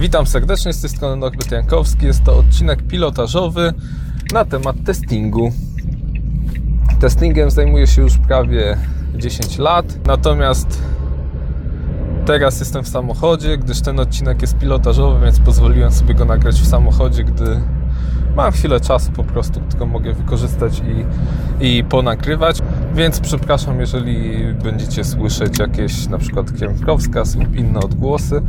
Witam serdecznie, z tej strony Norbert Jankowski. Jest to odcinek pilotażowy na temat testingu. Testingiem zajmuję się już prawie 10 lat, natomiast teraz jestem w samochodzie, gdyż ten odcinek jest pilotażowy, więc pozwoliłem sobie go nagrać w samochodzie, gdy mam chwilę czasu po prostu, którą mogę wykorzystać i, i ponagrywać. Więc przepraszam, jeżeli będziecie słyszeć jakieś na przykład kierunkowskaz lub inne odgłosy.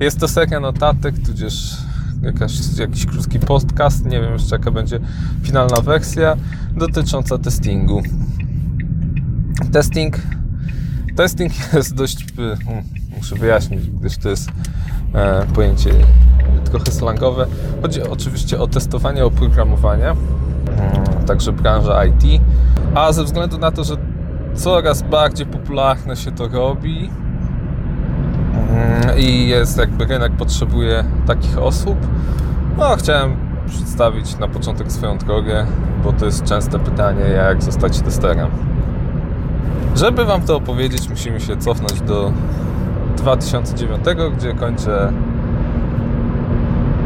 Jest to seria notatek, tudzież jakaś, jakiś krótki podcast, nie wiem jeszcze jaka będzie finalna wersja dotycząca testingu. Testing, testing jest dość, hmm, muszę wyjaśnić, gdyż to jest e, pojęcie trochę slangowe. Chodzi oczywiście o testowanie oprogramowania, mm, także branża IT, a ze względu na to, że coraz bardziej popularne się to robi mm, i jest jakby rynek potrzebuje takich osób, no chciałem przedstawić na początek swoją drogę, bo to jest częste pytanie, jak zostać testerem. Żeby Wam to opowiedzieć, musimy się cofnąć do 2009, gdzie kończę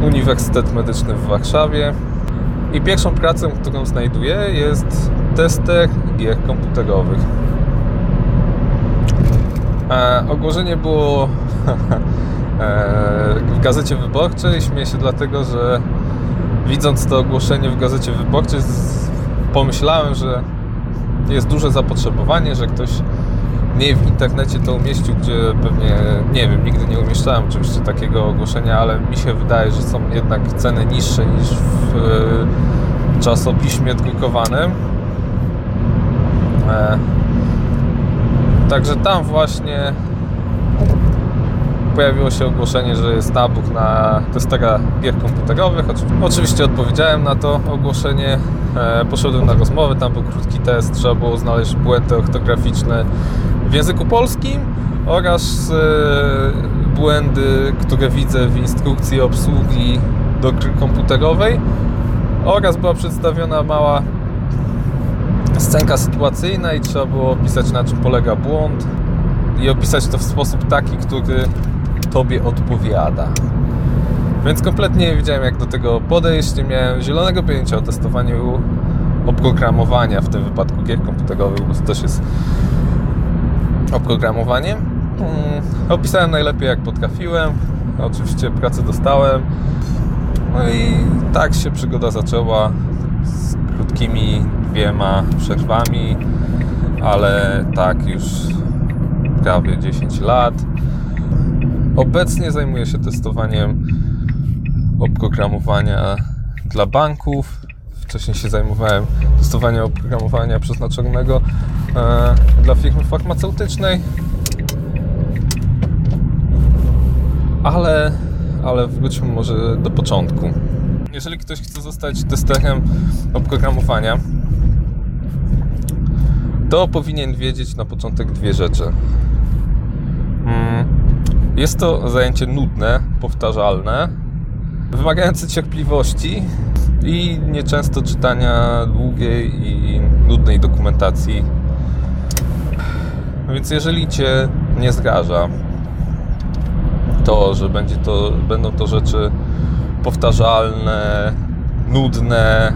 Uniwersytet Medyczny w Warszawie. I pierwszą pracę, którą znajduję, jest tester gier komputerowych. E, ogłoszenie było e, w gazecie wyborczej. Śmieję się dlatego, że widząc to ogłoszenie w gazecie wyborczej, pomyślałem, że jest duże zapotrzebowanie, że ktoś nie w internecie to umieścił, gdzie pewnie, nie wiem, nigdy nie umieszczałem oczywiście takiego ogłoszenia, ale mi się wydaje, że są jednak ceny niższe niż w e, czasopiśmie drukowanym. E, także tam właśnie pojawiło się ogłoszenie, że jest nabór na testera gier komputerowych. Oczywiście odpowiedziałem na to ogłoszenie, e, poszedłem na rozmowę, tam był krótki test, trzeba było znaleźć błędy ortograficzne w języku polskim oraz e, błędy, które widzę w instrukcji obsługi do gry komputerowej oraz była przedstawiona mała scenka sytuacyjna i trzeba było opisać na czym polega błąd i opisać to w sposób taki, który Tobie odpowiada. Więc kompletnie nie wiedziałem jak do tego podejść, nie miałem zielonego pojęcia o testowaniu oprogramowania, w tym wypadku gier komputerowych, bo to też jest oprogramowanie. Hmm, opisałem najlepiej jak potrafiłem. Oczywiście pracę dostałem. No i tak się przygoda zaczęła z krótkimi dwiema przerwami, ale tak już prawie 10 lat. Obecnie zajmuję się testowaniem oprogramowania dla banków. Wcześniej się zajmowałem testowaniem oprogramowania przeznaczonego dla firmy farmaceutycznej. Ale, ale wróćmy może do początku. Jeżeli ktoś chce zostać testerem oprogramowania, to powinien wiedzieć na początek dwie rzeczy. Mm, jest to zajęcie nudne, powtarzalne, wymagające cierpliwości i nieczęsto czytania długiej i nudnej dokumentacji. Więc jeżeli Cię nie zraża to, że będzie to, będą to rzeczy powtarzalne, nudne,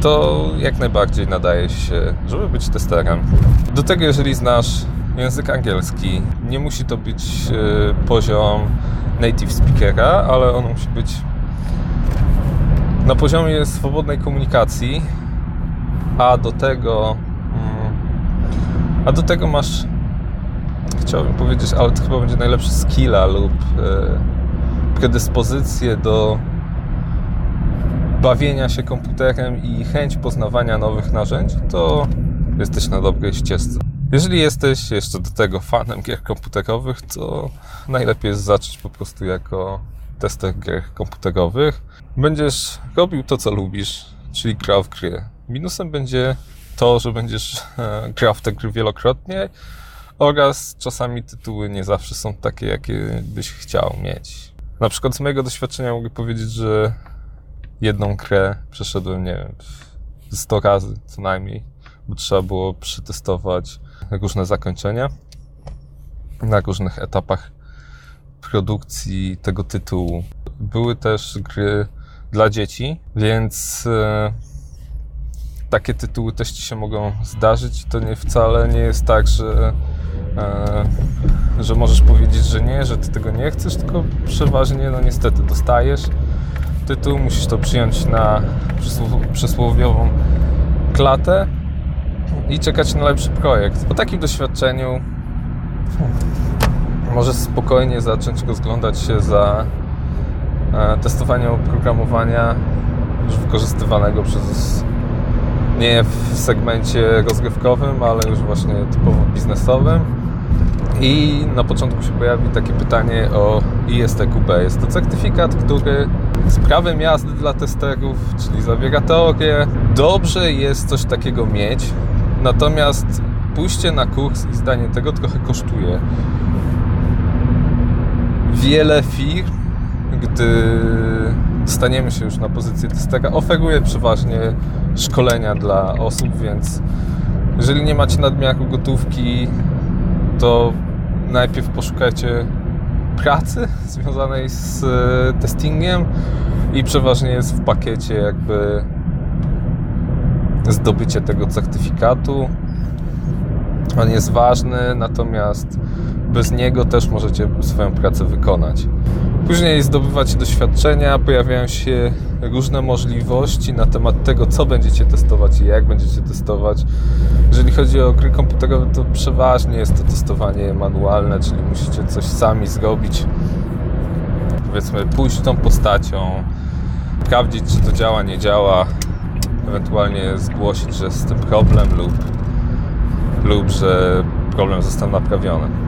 to jak najbardziej nadaje się, żeby być testerem. Do tego, jeżeli znasz język angielski, nie musi to być e, poziom native speakera, ale on musi być na poziomie swobodnej komunikacji, a do tego a do tego masz chciałbym powiedzieć, ale to chyba będzie najlepszy skilla lub predyspozycję do bawienia się komputerem i chęć poznawania nowych narzędzi, to jesteś na dobrej ścieżce. Jeżeli jesteś jeszcze do tego fanem gier komputerowych, to najlepiej jest zacząć po prostu jako tester gier komputerowych. Będziesz robił to, co lubisz, czyli grał w gry. Minusem będzie to, że będziesz e, grał w te gry wielokrotnie oraz czasami tytuły nie zawsze są takie, jakie byś chciał mieć. Na przykład z mojego doświadczenia mogę powiedzieć, że jedną grę przeszedłem, nie wiem, 100 razy co najmniej, bo trzeba było przetestować różne zakończenia na różnych etapach produkcji tego tytułu. Były też gry dla dzieci, więc e, takie tytuły też ci się mogą zdarzyć. To nie wcale nie jest tak, że, e, że możesz powiedzieć, że nie, że ty tego nie chcesz, tylko przeważnie, no niestety, dostajesz tytuł, musisz to przyjąć na przysłowiową klatę i czekać na lepszy projekt. Po takim doświadczeniu możesz spokojnie zacząć rozglądać się za e, testowaniem oprogramowania już wykorzystywanego przez nie w segmencie rozgrywkowym, ale już właśnie typowo biznesowym. I na początku się pojawi takie pytanie o ISTQB. Jest to certyfikat, który z prawem jazdy dla testerów, czyli zawiera teorię. Dobrze jest coś takiego mieć, natomiast pójście na kurs i zdanie tego trochę kosztuje. Wiele firm, gdy staniemy się już na pozycję testera, oferuje przeważnie szkolenia dla osób, więc jeżeli nie macie nadmiaru gotówki, to najpierw poszukajcie pracy związanej z e, testingiem i przeważnie jest w pakiecie jakby zdobycie tego certyfikatu. On jest ważny, natomiast bez niego też możecie swoją pracę wykonać. Później zdobywacie doświadczenia, pojawiają się różne możliwości na temat tego, co będziecie testować i jak będziecie testować. Jeżeli chodzi o gry komputerowe, to przeważnie jest to testowanie manualne, czyli musicie coś sami zrobić. Powiedzmy, pójść tą postacią, sprawdzić, czy to działa, nie działa, ewentualnie zgłosić, że jest z tym problem lub, lub że problem został naprawiony.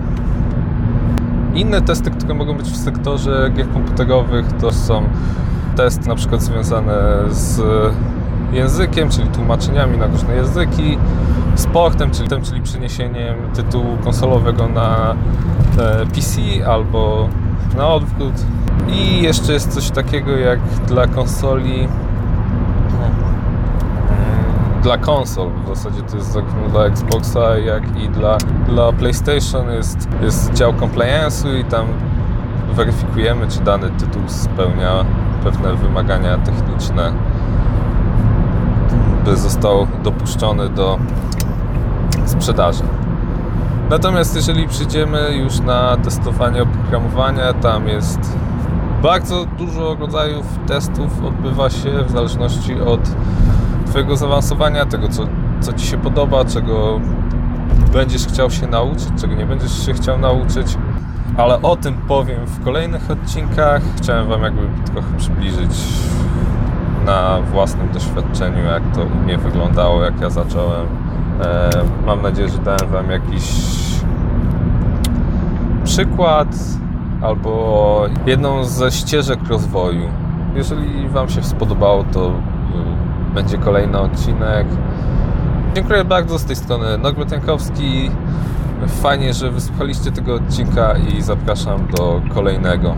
Inne testy, które mogą być w sektorze gier komputerowych, to są testy na przykład związane z językiem, czyli tłumaczeniami na różne języki, sportem, czyli, tym, czyli przeniesieniem tytułu konsolowego na e, PC albo na odwrót. I jeszcze jest coś takiego jak dla konsoli dla konsol. W zasadzie to jest zarówno dla Xboxa, jak i dla, dla PlayStation jest, jest dział compliance'u i tam weryfikujemy, czy dany tytuł spełnia pewne wymagania techniczne, by został dopuszczony do sprzedaży. Natomiast jeżeli przyjdziemy już na testowanie oprogramowania, tam jest bardzo dużo rodzajów testów odbywa się w zależności od Twojego zaawansowania, tego co, co Ci się podoba, czego będziesz chciał się nauczyć, czego nie będziesz się chciał nauczyć. Ale o tym powiem w kolejnych odcinkach. Chciałem Wam jakby trochę przybliżyć na własnym doświadczeniu, jak to u mnie wyglądało, jak ja zacząłem. E, mam nadzieję, że dałem Wam jakiś przykład albo jedną ze ścieżek rozwoju. Jeżeli Wam się spodobało, to będzie kolejny odcinek. Dziękuję bardzo z tej strony Norbert. Fajnie, że wysłuchaliście tego odcinka i zapraszam do kolejnego.